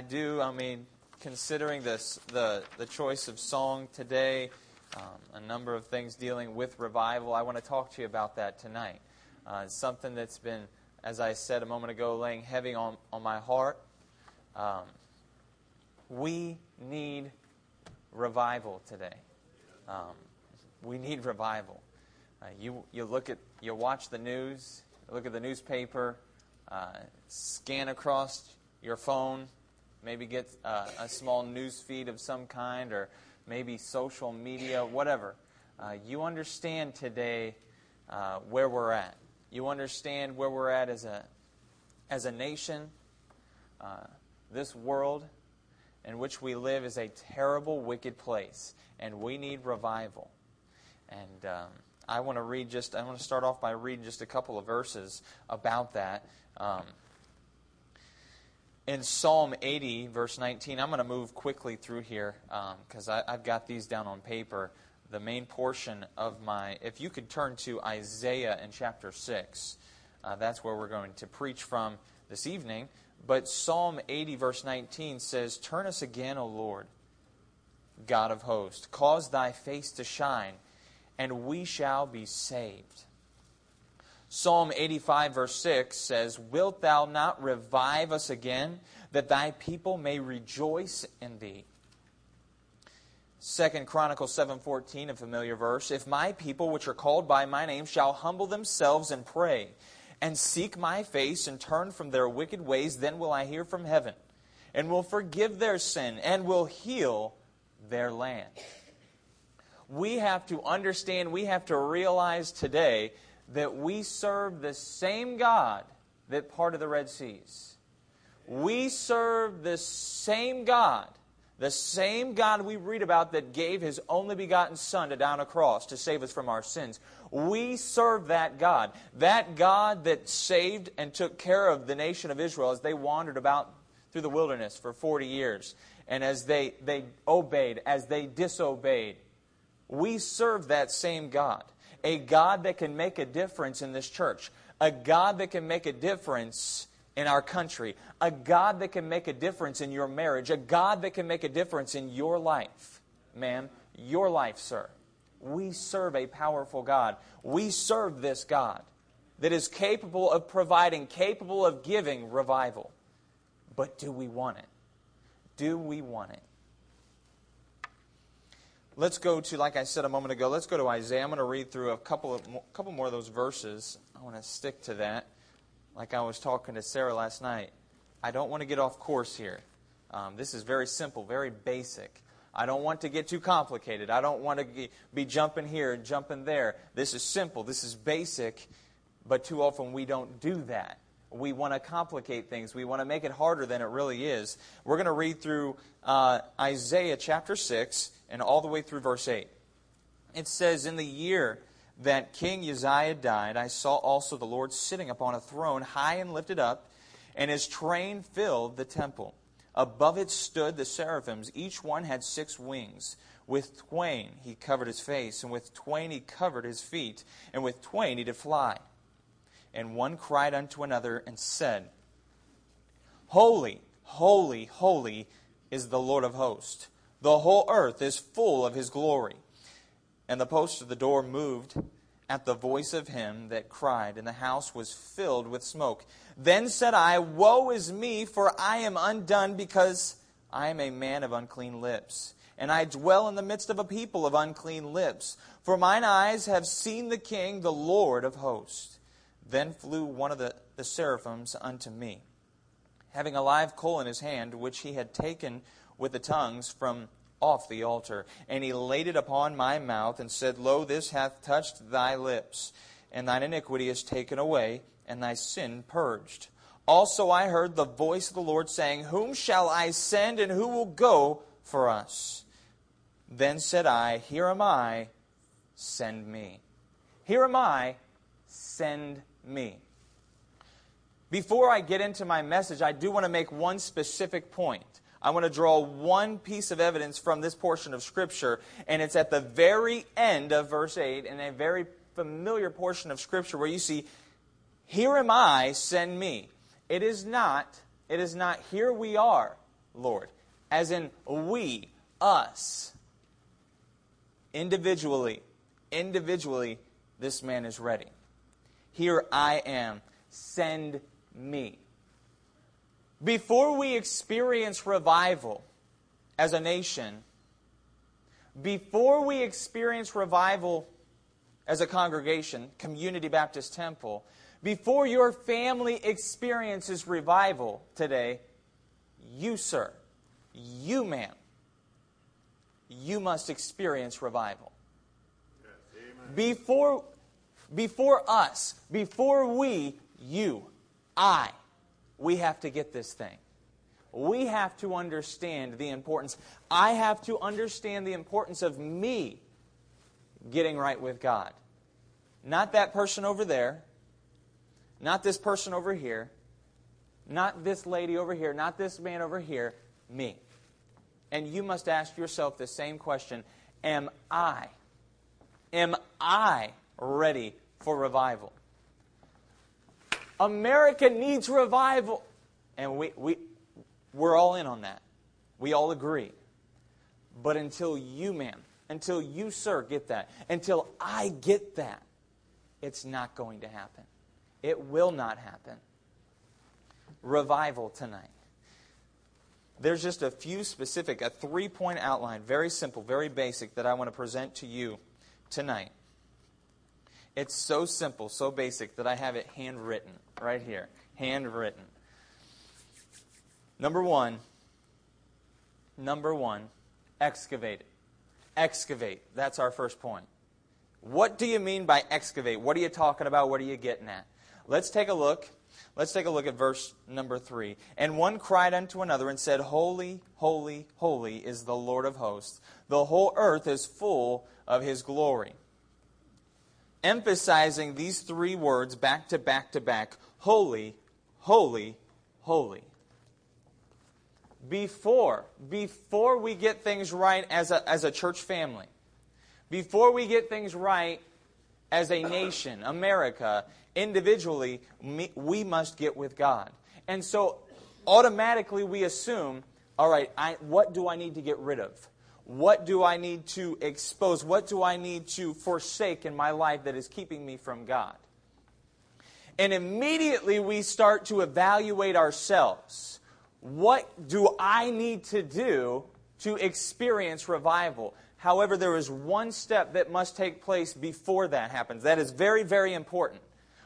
I do. I mean, considering this, the the choice of song today, um, a number of things dealing with revival. I want to talk to you about that tonight. Uh, it's something that's been, as I said a moment ago, laying heavy on on my heart. Um, we need revival today. Um, we need revival. Uh, you you look at you watch the news, look at the newspaper, uh, scan across your phone, maybe get uh, a small news feed of some kind, or maybe social media, whatever. Uh, you understand today uh, where we're at. You understand where we're at as a as a nation. Uh, this world in which we live is a terrible, wicked place, and we need revival. And um, I want to read just, I want to start off by reading just a couple of verses about that. Um, in Psalm 80, verse 19, I'm going to move quickly through here because I've got these down on paper. The main portion of my, if you could turn to Isaiah in chapter 6, uh, that's where we're going to preach from this evening. But Psalm 80, verse 19 says, Turn us again, O Lord, God of hosts, cause thy face to shine and we shall be saved. Psalm 85, verse 6 says, Wilt thou not revive us again, that thy people may rejoice in thee? Second Chronicles 7:14, a familiar verse. If my people which are called by my name shall humble themselves and pray, and seek my face and turn from their wicked ways, then will I hear from heaven, and will forgive their sin, and will heal their land we have to understand, we have to realize today that we serve the same God that parted the Red Seas. We serve the same God, the same God we read about that gave his only begotten Son to die on a cross to save us from our sins. We serve that God. That God that saved and took care of the nation of Israel as they wandered about through the wilderness for 40 years. And as they, they obeyed, as they disobeyed, we serve that same God. A God that can make a difference in this church. A God that can make a difference in our country. A God that can make a difference in your marriage. A God that can make a difference in your life. Ma'am, your life, sir. We serve a powerful God. We serve this God that is capable of providing, capable of giving revival. But do we want it? Do we want it? Let's go to, like I said a moment ago, let's go to Isaiah. I'm going to read through a couple of a couple more of those verses. I want to stick to that. Like I was talking to Sarah last night, I don't want to get off course here. Um, this is very simple, very basic. I don't want to get too complicated. I don't want to be jumping here and jumping there. This is simple. This is basic, but too often we don't do that. We want to complicate things. We want to make it harder than it really is. We're going to read through uh, Isaiah chapter 6 and all the way through verse 8. It says, In the year that King Uzziah died, I saw also the Lord sitting upon a throne, high and lifted up, and his train filled the temple. Above it stood the seraphims. Each one had six wings. With twain he covered his face, and with twain he covered his feet, and with twain he did fly. And one cried unto another and said, Holy, holy, holy is the Lord of hosts. The whole earth is full of his glory. And the post of the door moved at the voice of him that cried, and the house was filled with smoke. Then said I, Woe is me, for I am undone, because I am a man of unclean lips, and I dwell in the midst of a people of unclean lips. For mine eyes have seen the King, the Lord of hosts. Then flew one of the, the seraphims unto me, having a live coal in his hand, which he had taken with the tongues from off the altar. And he laid it upon my mouth and said, Lo, this hath touched thy lips, and thine iniquity is taken away, and thy sin purged. Also I heard the voice of the Lord saying, Whom shall I send, and who will go for us? Then said I, Here am I, send me. Here am I, send me. Before I get into my message, I do want to make one specific point. I want to draw one piece of evidence from this portion of Scripture, and it's at the very end of verse 8, in a very familiar portion of Scripture where you see, Here am I, send me. It is not, it is not, here we are, Lord, as in we, us. Individually, individually, this man is ready. Here I am, send me. Before we experience revival as a nation, before we experience revival as a congregation, Community Baptist Temple, before your family experiences revival today, you, sir, you, ma'am, you must experience revival. Yes, before, before us, before we, you, I, we have to get this thing. We have to understand the importance. I have to understand the importance of me getting right with God. Not that person over there. Not this person over here. Not this lady over here. Not this man over here. Me. And you must ask yourself the same question Am I? Am I ready for revival? America needs revival. And we, we, we're all in on that. We all agree. But until you, ma'am, until you, sir, get that, until I get that, it's not going to happen. It will not happen. Revival tonight. There's just a few specific, a three point outline, very simple, very basic, that I want to present to you tonight. It's so simple, so basic that I have it handwritten right here. Handwritten. Number one, number one, excavate. Excavate. That's our first point. What do you mean by excavate? What are you talking about? What are you getting at? Let's take a look Let's take a look at verse number 3. And one cried unto another and said, Holy, holy, holy is the Lord of hosts. The whole earth is full of his glory. Emphasizing these three words back to back to back holy, holy, holy. Before, before we get things right as a, as a church family, before we get things right as a nation, America, individually, we must get with God. And so automatically we assume, all right, I, what do I need to get rid of? What do I need to expose? What do I need to forsake in my life that is keeping me from God? And immediately we start to evaluate ourselves. What do I need to do to experience revival? However, there is one step that must take place before that happens. That is very, very important.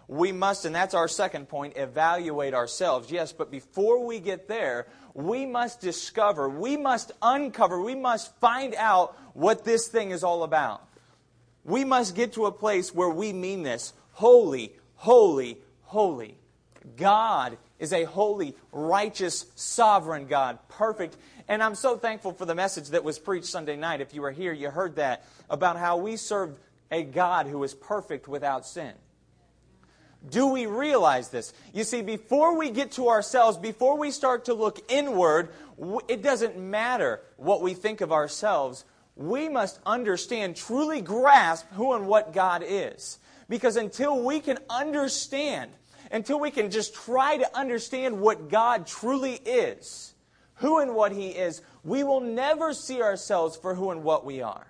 We must, and that's our second point, evaluate ourselves. Yes, but before we get there, we must discover, we must uncover, we must find out what this thing is all about. We must get to a place where we mean this holy, holy, holy. God is a holy, righteous, sovereign God, perfect and I'm so thankful for the message that was preached Sunday night. If you were here, you heard that about how we serve a God who is perfect without sin. Do we realize this? You see, before we get to ourselves, before we start to look inward, it doesn't matter what we think of ourselves. We must understand, truly grasp who and what God is. Because until we can understand, until we can just try to understand what God truly is, who and what He is, we will never see ourselves for who and what we are.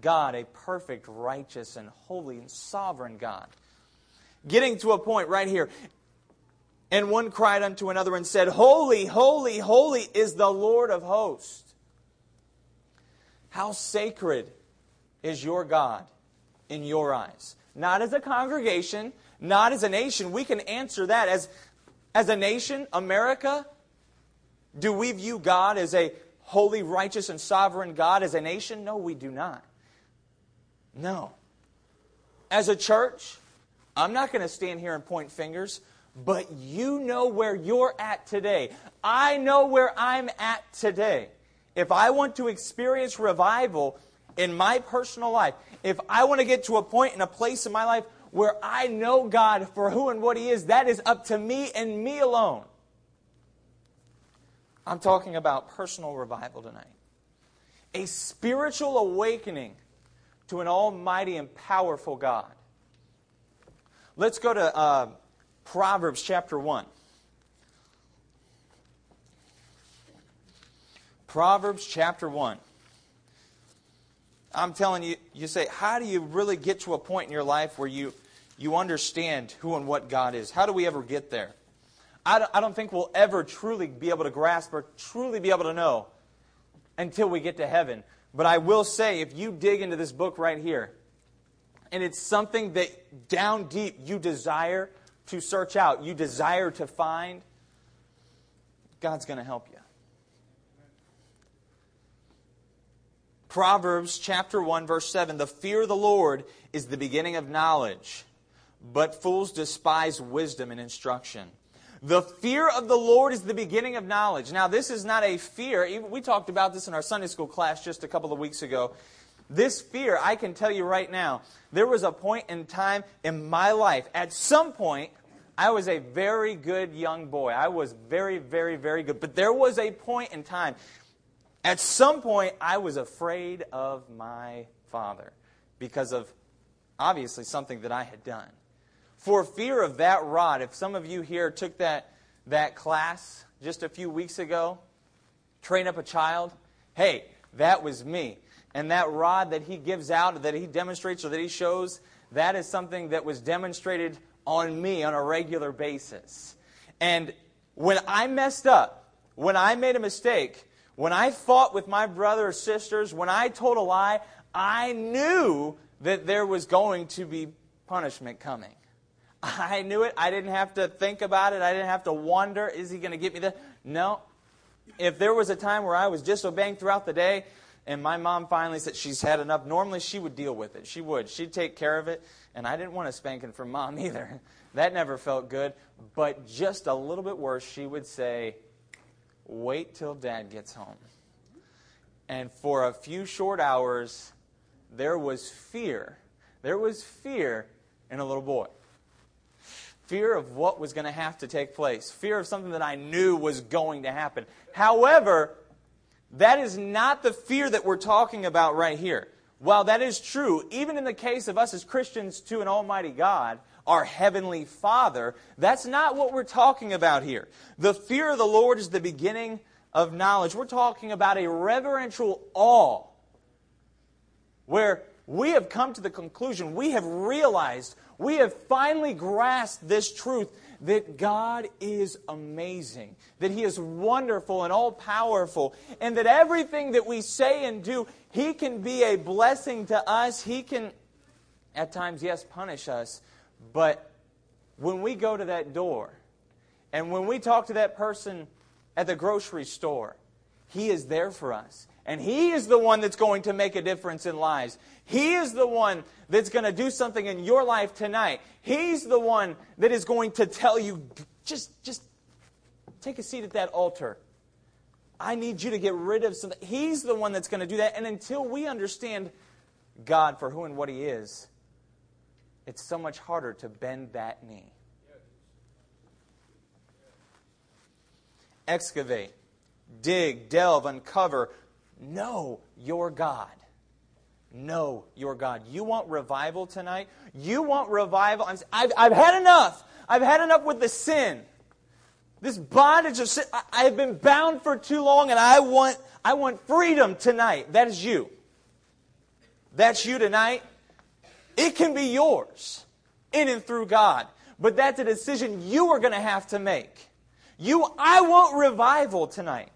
God, a perfect, righteous, and holy and sovereign God. Getting to a point right here. And one cried unto another and said, Holy, holy, holy is the Lord of hosts. How sacred is your God in your eyes? Not as a congregation, not as a nation. We can answer that as, as a nation, America, do we view God as a holy, righteous, and sovereign God as a nation? No, we do not. No. As a church, I'm not going to stand here and point fingers, but you know where you're at today. I know where I'm at today. If I want to experience revival in my personal life, if I want to get to a point in a place in my life where I know God for who and what He is, that is up to me and me alone. I'm talking about personal revival tonight. A spiritual awakening to an almighty and powerful God. Let's go to uh, Proverbs chapter 1. Proverbs chapter 1. I'm telling you, you say, how do you really get to a point in your life where you, you understand who and what God is? How do we ever get there? I don't think we'll ever truly be able to grasp or truly be able to know until we get to heaven. But I will say, if you dig into this book right here, and it's something that down deep you desire to search out, you desire to find, God's going to help you. Proverbs chapter 1 verse 7 The fear of the Lord is the beginning of knowledge but fools despise wisdom and instruction the fear of the Lord is the beginning of knowledge. Now, this is not a fear. We talked about this in our Sunday school class just a couple of weeks ago. This fear, I can tell you right now, there was a point in time in my life, at some point, I was a very good young boy. I was very, very, very good. But there was a point in time, at some point, I was afraid of my father because of obviously something that I had done for fear of that rod. If some of you here took that, that class just a few weeks ago, train up a child, hey, that was me. And that rod that he gives out, that he demonstrates or that he shows, that is something that was demonstrated on me on a regular basis. And when I messed up, when I made a mistake, when I fought with my brother or sisters, when I told a lie, I knew that there was going to be punishment coming. I knew it. I didn't have to think about it. I didn't have to wonder, is he going to get me there? No. If there was a time where I was disobeying throughout the day, and my mom finally said she's had enough, normally she would deal with it. She would. She'd take care of it. And I didn't want a spanking from mom either. That never felt good. But just a little bit worse, she would say, Wait till dad gets home. And for a few short hours, there was fear. There was fear in a little boy. Fear of what was going to have to take place. Fear of something that I knew was going to happen. However, that is not the fear that we're talking about right here. While that is true, even in the case of us as Christians to an Almighty God, our Heavenly Father, that's not what we're talking about here. The fear of the Lord is the beginning of knowledge. We're talking about a reverential awe where we have come to the conclusion, we have realized, we have finally grasped this truth that God is amazing, that He is wonderful and all powerful, and that everything that we say and do, He can be a blessing to us. He can, at times, yes, punish us, but when we go to that door and when we talk to that person at the grocery store, He is there for us. And He is the one that's going to make a difference in lives. He is the one that's going to do something in your life tonight. He's the one that is going to tell you, just, just take a seat at that altar. I need you to get rid of something. He's the one that's going to do that. And until we understand God for who and what He is, it's so much harder to bend that knee. Excavate, dig, delve, uncover, Know your God. Know your God. You want revival tonight? You want revival? I've, I've had enough. I've had enough with the sin. This bondage of sin. I, I have been bound for too long and I want, I want freedom tonight. That is you. That's you tonight. It can be yours in and through God. But that's a decision you are going to have to make. You, I want revival tonight.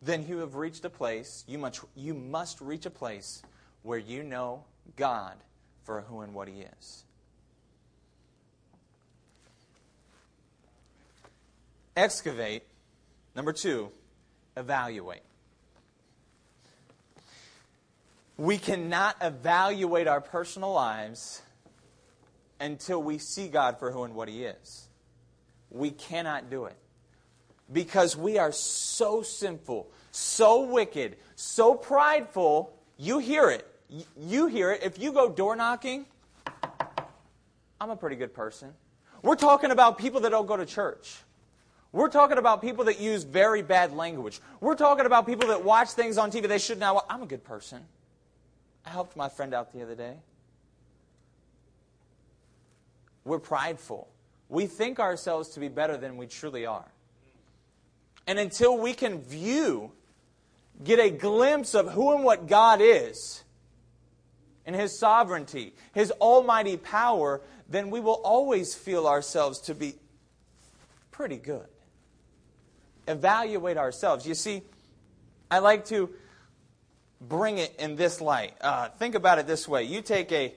Then you have reached a place, you must, you must reach a place where you know God for who and what He is. Excavate. Number two, evaluate. We cannot evaluate our personal lives until we see God for who and what He is. We cannot do it because we are so sinful, so wicked, so prideful. You hear it. You hear it. If you go door knocking, I'm a pretty good person. We're talking about people that don't go to church. We're talking about people that use very bad language. We're talking about people that watch things on TV they should not. I'm a good person. I helped my friend out the other day. We're prideful. We think ourselves to be better than we truly are. And until we can view, get a glimpse of who and what God is and His sovereignty, His almighty power, then we will always feel ourselves to be pretty good. Evaluate ourselves. You see, I like to bring it in this light. Uh, think about it this way you take a,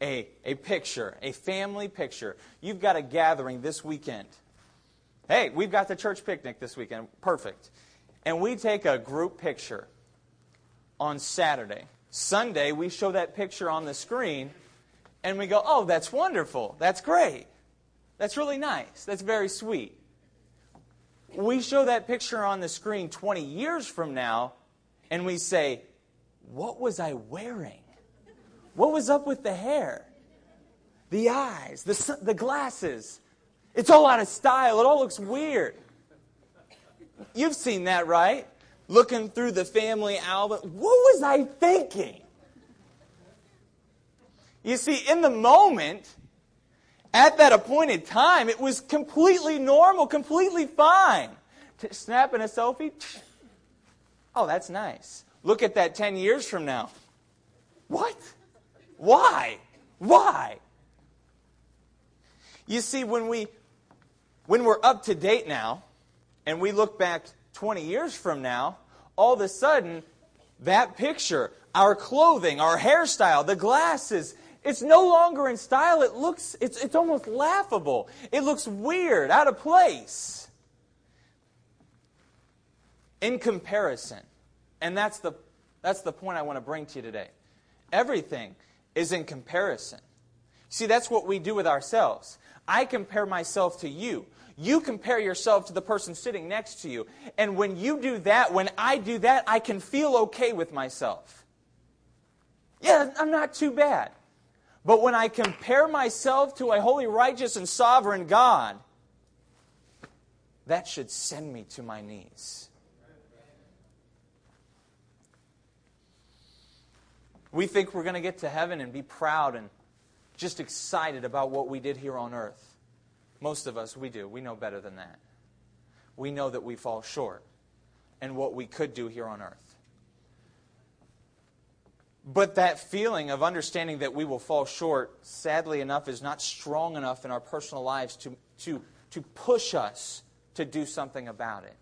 a, a picture, a family picture. You've got a gathering this weekend. Hey, we've got the church picnic this weekend. Perfect. And we take a group picture on Saturday. Sunday, we show that picture on the screen and we go, oh, that's wonderful. That's great. That's really nice. That's very sweet. We show that picture on the screen 20 years from now and we say, what was I wearing? What was up with the hair? The eyes, the, the glasses, it's all out of style. It all looks weird. You've seen that, right? Looking through the family album. What was I thinking? You see, in the moment, at that appointed time, it was completely normal, completely fine. Snapping a selfie, oh, that's nice. Look at that 10 years from now. What? Why? Why? You see, when we when we're up to date now, and we look back 20 years from now, all of a sudden, that picture, our clothing, our hairstyle, the glasses, it's no longer in style. It looks, it's, it's almost laughable. It looks weird, out of place. In comparison, and that's the, that's the point I want to bring to you today. Everything is in comparison. See, that's what we do with ourselves. I compare myself to you. You compare yourself to the person sitting next to you. And when you do that, when I do that, I can feel okay with myself. Yeah, I'm not too bad. But when I compare myself to a holy, righteous, and sovereign God, that should send me to my knees. We think we're going to get to heaven and be proud and just excited about what we did here on earth. Most of us, we do. We know better than that. We know that we fall short and what we could do here on earth. But that feeling of understanding that we will fall short, sadly enough, is not strong enough in our personal lives to, to, to push us to do something about it.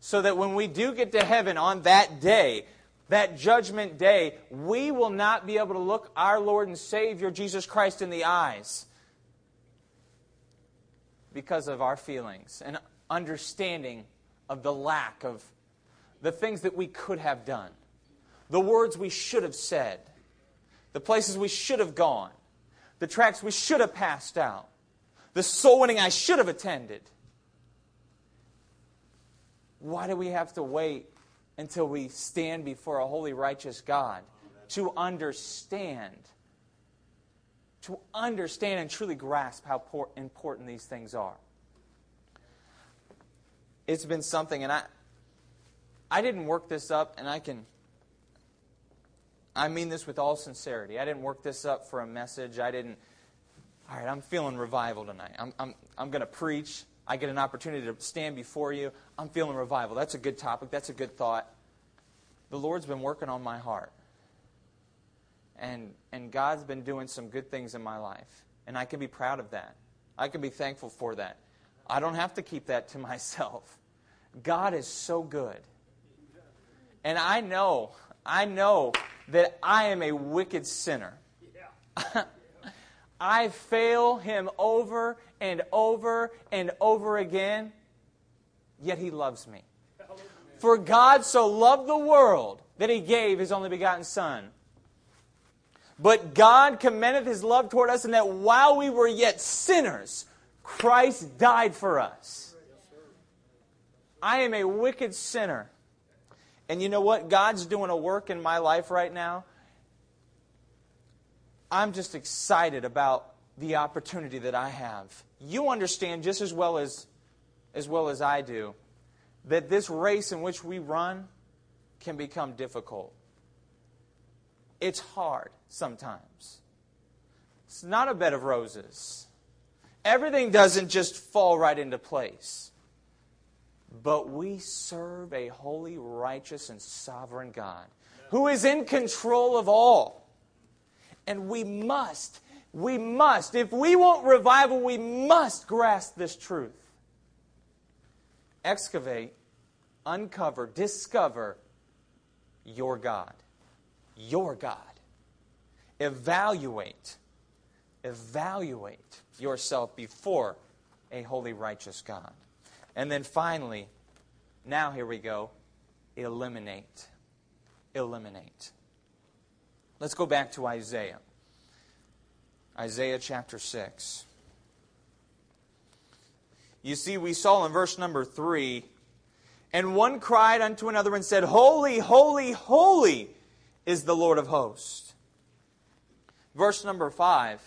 So that when we do get to heaven on that day, that judgment day, we will not be able to look our Lord and Savior Jesus Christ in the eyes because of our feelings and understanding of the lack of the things that we could have done, the words we should have said, the places we should have gone, the tracks we should have passed out, the soul winning I should have attended. Why do we have to wait until we stand before a holy, righteous God to understand to understand and truly grasp how important these things are. It's been something, and I, I didn't work this up, and I can, I mean this with all sincerity. I didn't work this up for a message. I didn't, all right, I'm feeling revival tonight. I'm, I'm, I'm going to preach. I get an opportunity to stand before you. I'm feeling revival. That's a good topic. That's a good thought. The Lord's been working on my heart and, and God's been doing some good things in my life. And I can be proud of that. I can be thankful for that. I don't have to keep that to myself. God is so good. And I know, I know that I am a wicked sinner. I fail him over and over and over again, yet he loves me. For God so loved the world that he gave his only begotten Son but God commendeth his love toward us in that while we were yet sinners, Christ died for us. I am a wicked sinner. And you know what? God's doing a work in my life right now. I'm just excited about the opportunity that I have. You understand just as well as, as well as I do that this race in which we run can become difficult. It's hard sometimes. It's not a bed of roses. Everything doesn't just fall right into place. But we serve a holy, righteous, and sovereign God who is in control of all. And we must, we must, if we want revival, we must grasp this truth. Excavate, uncover, discover your God your God. Evaluate, evaluate yourself before a holy, righteous God. And then finally, now here we go eliminate. Eliminate. Let's go back to Isaiah. Isaiah chapter 6. You see, we saw in verse number 3 and one cried unto another and said, Holy, holy, holy is the Lord of hosts. Verse number 5.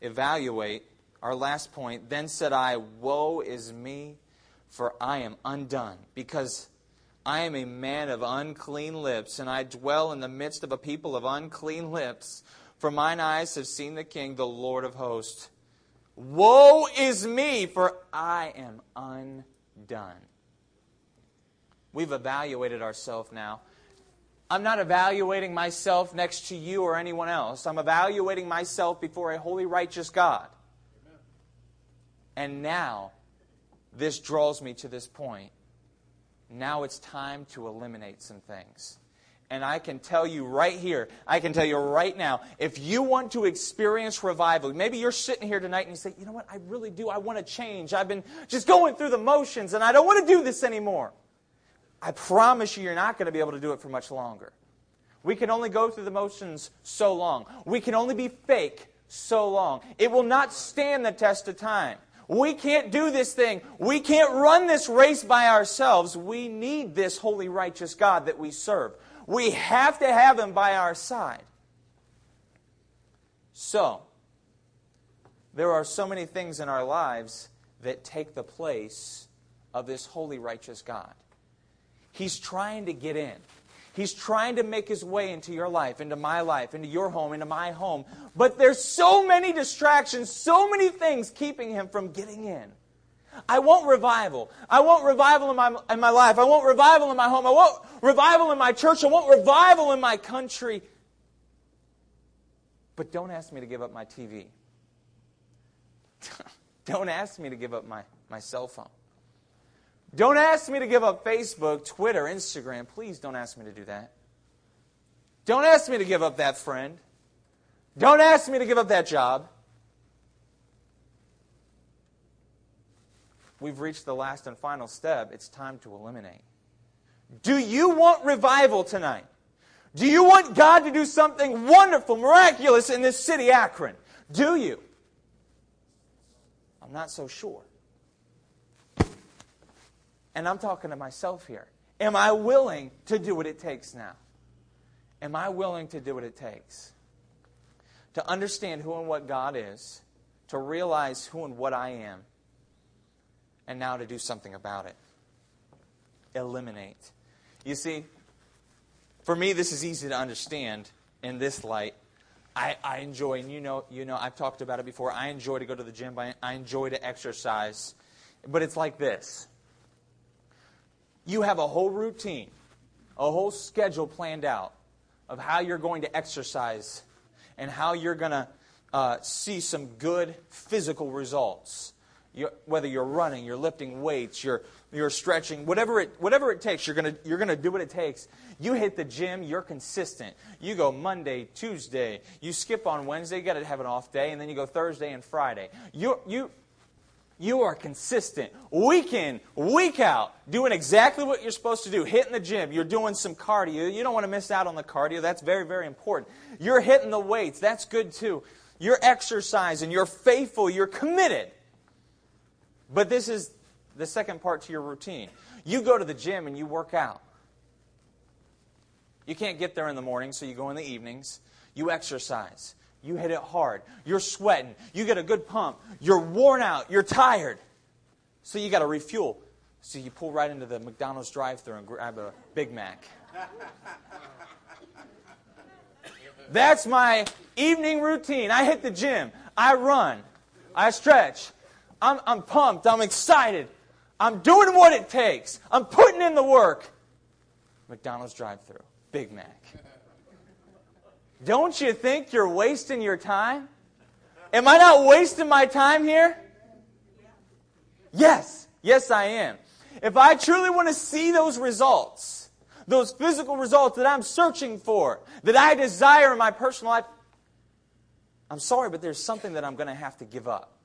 Evaluate. Our last point. Then said I, Woe is me, for I am undone, because I am a man of unclean lips, and I dwell in the midst of a people of unclean lips. For mine eyes have seen the King, the Lord of hosts. Woe is me, for I am undone. We've evaluated ourselves now. I'm not evaluating myself next to you or anyone else. I'm evaluating myself before a holy, righteous God. And now, this draws me to this point. Now it's time to eliminate some things. And I can tell you right here, I can tell you right now, if you want to experience revival, maybe you're sitting here tonight and you say, you know what, I really do. I want to change. I've been just going through the motions and I don't want to do this anymore. I promise you, you're not going to be able to do it for much longer. We can only go through the motions so long. We can only be fake so long. It will not stand the test of time. We can't do this thing. We can't run this race by ourselves. We need this holy, righteous God that we serve. We have to have Him by our side. So, there are so many things in our lives that take the place of this holy, righteous God. He's trying to get in. He's trying to make his way into your life, into my life, into your home, into my home. But there's so many distractions, so many things keeping him from getting in. I want revival. I want revival in my, in my life. I want revival in my home. I want revival in my church. I want revival in my country. But don't ask me to give up my TV. don't ask me to give up my, my cell phone. Don't ask me to give up Facebook, Twitter, Instagram. Please don't ask me to do that. Don't ask me to give up that friend. Don't ask me to give up that job. We've reached the last and final step. It's time to eliminate. Do you want revival tonight? Do you want God to do something wonderful, miraculous in this city, Akron? Do you? I'm not so sure. And I'm talking to myself here. Am I willing to do what it takes now? Am I willing to do what it takes? To understand who and what God is, to realize who and what I am, and now to do something about it. Eliminate. You see, for me, this is easy to understand in this light. I, I enjoy, and you know, you know, I've talked about it before. I enjoy to go to the gym. I, I enjoy to exercise. But it's like this you have a whole routine, a whole schedule planned out of how you're going to exercise and how you're going to uh, see some good physical results. You're, whether you're running, you're lifting weights, you're, you're stretching, whatever it, whatever it takes, you're going you're gonna do what it takes. You hit the gym, you're consistent. You go Monday, Tuesday, you skip on Wednesday, you got to have an off day, and then you go Thursday and Friday. You, you, you are consistent, week in, week out, doing exactly what you're supposed to do, hitting the gym. You're doing some cardio. You don't want to miss out on the cardio. That's very, very important. You're hitting the weights. That's good too. You're exercising. You're faithful. You're committed. But this is the second part to your routine. You go to the gym and you work out. You can't get there in the morning, so you go in the evenings. You exercise. You hit it hard. You're sweating. You get a good pump. You're worn out. You're tired. So you got to refuel. So you pull right into the McDonald's drive thru and grab a Big Mac. That's my evening routine. I hit the gym. I run. I stretch. I'm, I'm pumped. I'm excited. I'm doing what it takes. I'm putting in the work. McDonald's drive thru Big Mac. Don't you think you're wasting your time? Am I not wasting my time here? Yes. Yes, I am. If I truly want to see those results, those physical results that I'm searching for, that I desire in my personal life, I'm sorry, but there's something that I'm going to have to give up.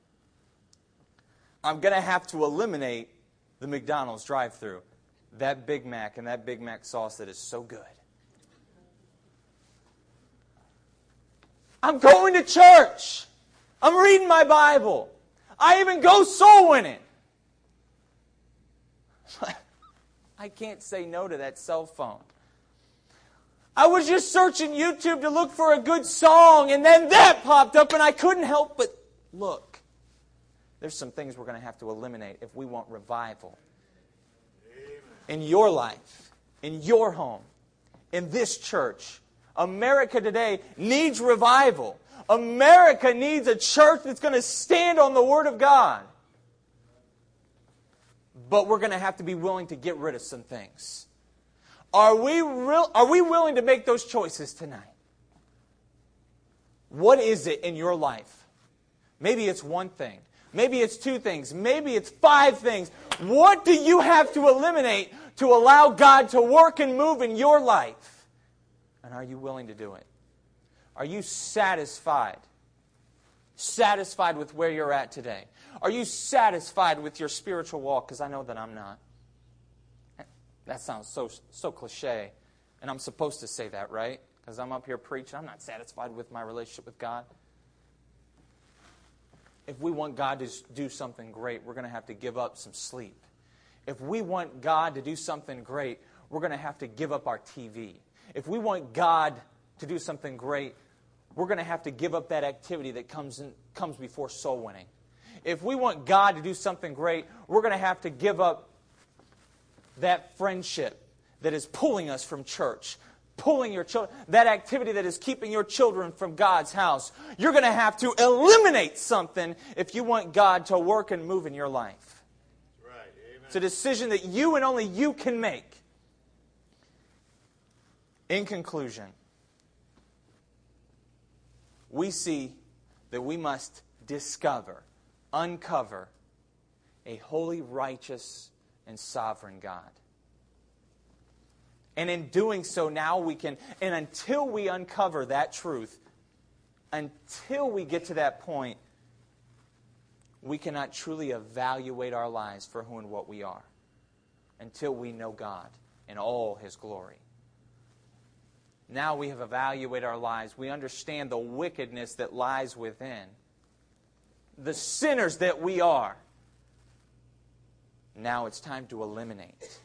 I'm going to have to eliminate the McDonald's drive through, that Big Mac and that Big Mac sauce that is so good. I'm going to church. I'm reading my Bible. I even go soul winning. I can't say no to that cell phone. I was just searching YouTube to look for a good song, and then that popped up, and I couldn't help but look. There's some things we're going to have to eliminate if we want revival in your life, in your home, in this church, America today needs revival. America needs a church that's going to stand on the Word of God. But we're going to have to be willing to get rid of some things. Are we, real, are we willing to make those choices tonight? What is it in your life? Maybe it's one thing. Maybe it's two things. Maybe it's five things. What do you have to eliminate to allow God to work and move in your life? And are you willing to do it? Are you satisfied? Satisfied with where you're at today? Are you satisfied with your spiritual walk? Because I know that I'm not. That sounds so, so cliche. And I'm supposed to say that, right? because I'm up here preaching. I'm not satisfied with my relationship with God. If we want God to do something great, we're going to have to give up some sleep. If we want God to do something great, we're going to have to give up our TV. If we want God to do something great, we're going to have to give up that activity that comes, in, comes before soul winning. If we want God to do something great, we're going to have to give up that friendship that is pulling us from church, pulling your children, that activity that is keeping your children from God's house. You're going to have to eliminate something if you want God to work and move in your life. Right. Amen. It's a decision that you and only you can make. In conclusion, we see that we must discover, uncover a holy, righteous, and sovereign God. And in doing so, now we can, and until we uncover that truth, until we get to that point, we cannot truly evaluate our lives for who and what we are until we know God in all His glory. Now we have evaluated our lives. We understand the wickedness that lies within, the sinners that we are. Now it's time to eliminate.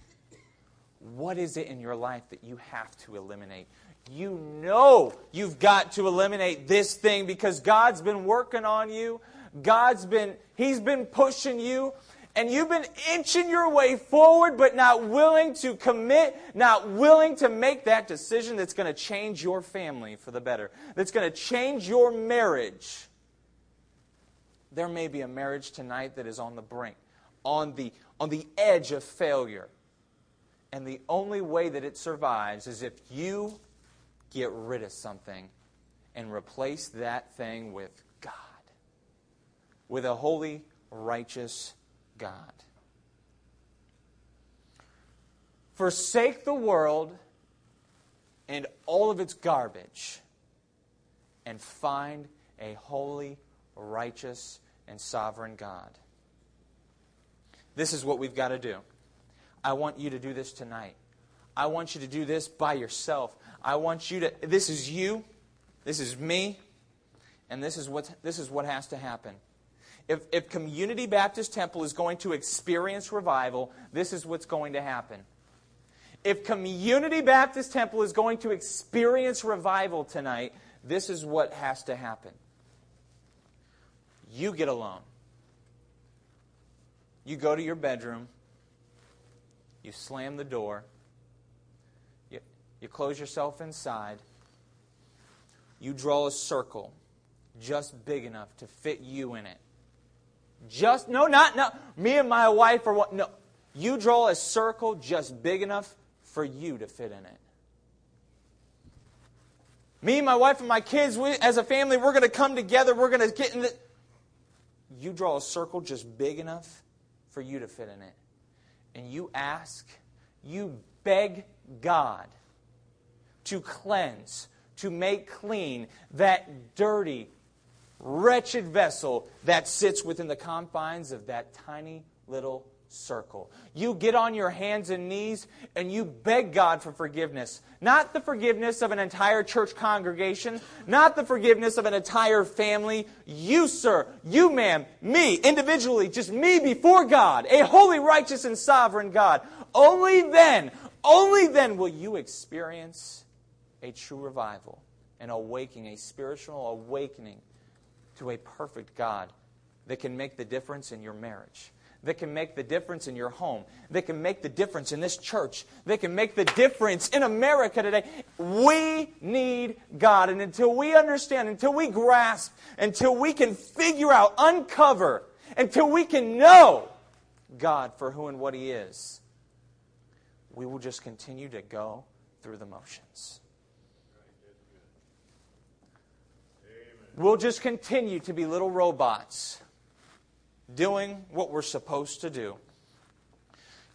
What is it in your life that you have to eliminate? You know you've got to eliminate this thing because God's been working on you. God's been, He's been pushing you and you've been inching your way forward, but not willing to commit, not willing to make that decision that's going to change your family for the better, that's going to change your marriage. There may be a marriage tonight that is on the brink, on the, on the edge of failure. And the only way that it survives is if you get rid of something and replace that thing with God, with a holy, righteous God. Forsake the world and all of its garbage and find a holy, righteous, and sovereign God. This is what we've got to do. I want you to do this tonight. I want you to do this by yourself. I want you to, this is you, this is me, and this is what, this is what has to happen. If, if Community Baptist Temple is going to experience revival, this is what's going to happen. If Community Baptist Temple is going to experience revival tonight, this is what has to happen. You get alone. You go to your bedroom. You slam the door. You, you close yourself inside. You draw a circle just big enough to fit you in it. Just, no, not, no. Me and my wife are what? No. You draw a circle just big enough for you to fit in it. Me, and my wife, and my kids, we, as a family, we're going to come together. We're going to get in the. You draw a circle just big enough for you to fit in it. And you ask, you beg God to cleanse, to make clean that dirty, wretched vessel that sits within the confines of that tiny little circle. You get on your hands and knees and you beg God for forgiveness. Not the forgiveness of an entire church congregation, not the forgiveness of an entire family. You, sir, you, ma'am, me, individually, just me before God, a holy, righteous, and sovereign God. Only then, only then will you experience a true revival, an awakening, a spiritual awakening to a perfect God that can make the difference in your marriage, that can make the difference in your home, that can make the difference in this church, that can make the difference in America today. We need God. And until we understand, until we grasp, until we can figure out, uncover, until we can know God for who and what He is, we will just continue to go through the motions. We'll just continue to be little robots doing what we're supposed to do.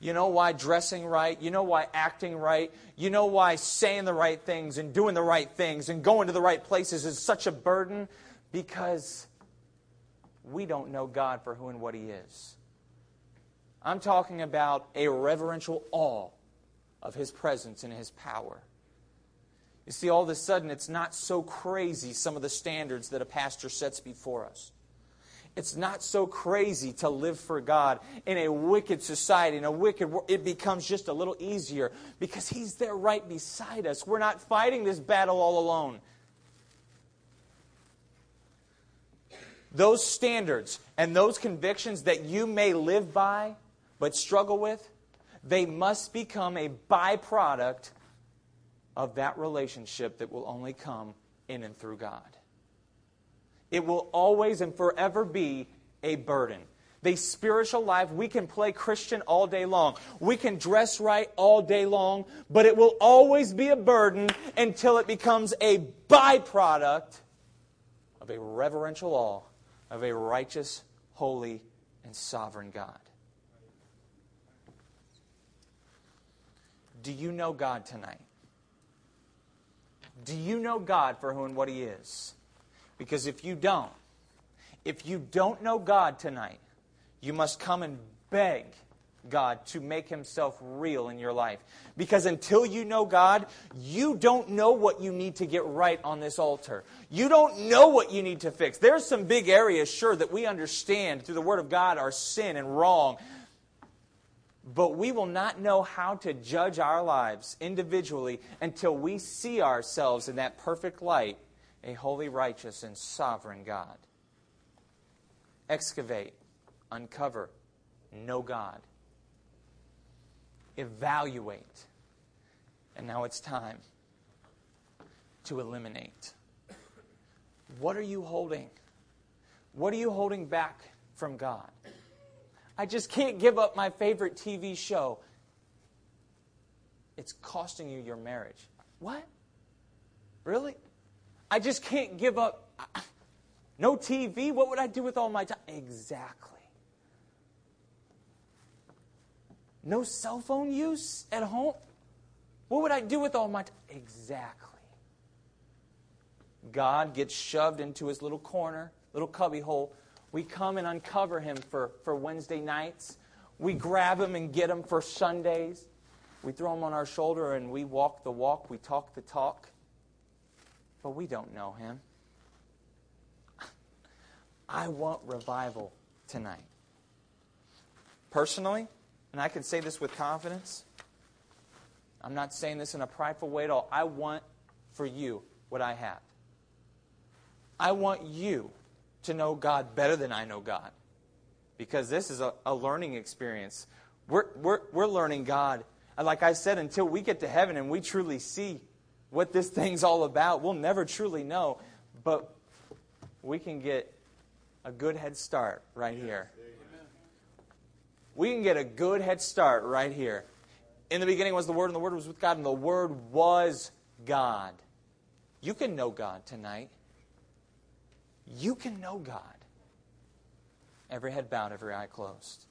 You know why dressing right? You know why acting right? You know why saying the right things and doing the right things and going to the right places is such a burden? Because we don't know God for who and what He is. I'm talking about a reverential awe of His presence and His power. You see, all of a sudden, it's not so crazy, some of the standards that a pastor sets before us. It's not so crazy to live for God in a wicked society, in a wicked world. It becomes just a little easier because He's there right beside us. We're not fighting this battle all alone. Those standards and those convictions that you may live by but struggle with, they must become a byproduct of that relationship that will only come in and through God. It will always and forever be a burden. The spiritual life, we can play Christian all day long. We can dress right all day long, but it will always be a burden until it becomes a byproduct of a reverential awe of a righteous, holy, and sovereign God. Do you know God tonight? Do you know God for who and what He is? Because if you don't, if you don't know God tonight, you must come and beg God to make Himself real in your life. Because until you know God, you don't know what you need to get right on this altar. You don't know what you need to fix. There's some big areas, sure, that we understand through the Word of God are sin and wrong. But we will not know how to judge our lives individually until we see ourselves in that perfect light, a holy, righteous, and sovereign God. Excavate, uncover, know God. Evaluate. And now it's time to eliminate. What are you holding? What are you holding back from God? I just can't give up my favorite TV show. It's costing you your marriage. What? Really? I just can't give up. No TV? What would I do with all my time? Exactly. No cell phone use at home? What would I do with all my time? Exactly. God gets shoved into his little corner, little cubby hole we come and uncover him for, for Wednesday nights. We grab him and get him for Sundays. We throw him on our shoulder and we walk the walk. We talk the talk. But we don't know him. I want revival tonight. Personally, and I can say this with confidence, I'm not saying this in a prideful way at all. I want for you what I have. I want you to know God better than I know God. Because this is a, a learning experience. We're, we're, we're learning God. And like I said, until we get to heaven and we truly see what this thing's all about, we'll never truly know. But we can get a good head start right here. We can get a good head start right here. In the beginning was the Word, and the Word was with God, and the Word was God. You can know God tonight you can know God. Every head bowed, every eye closed.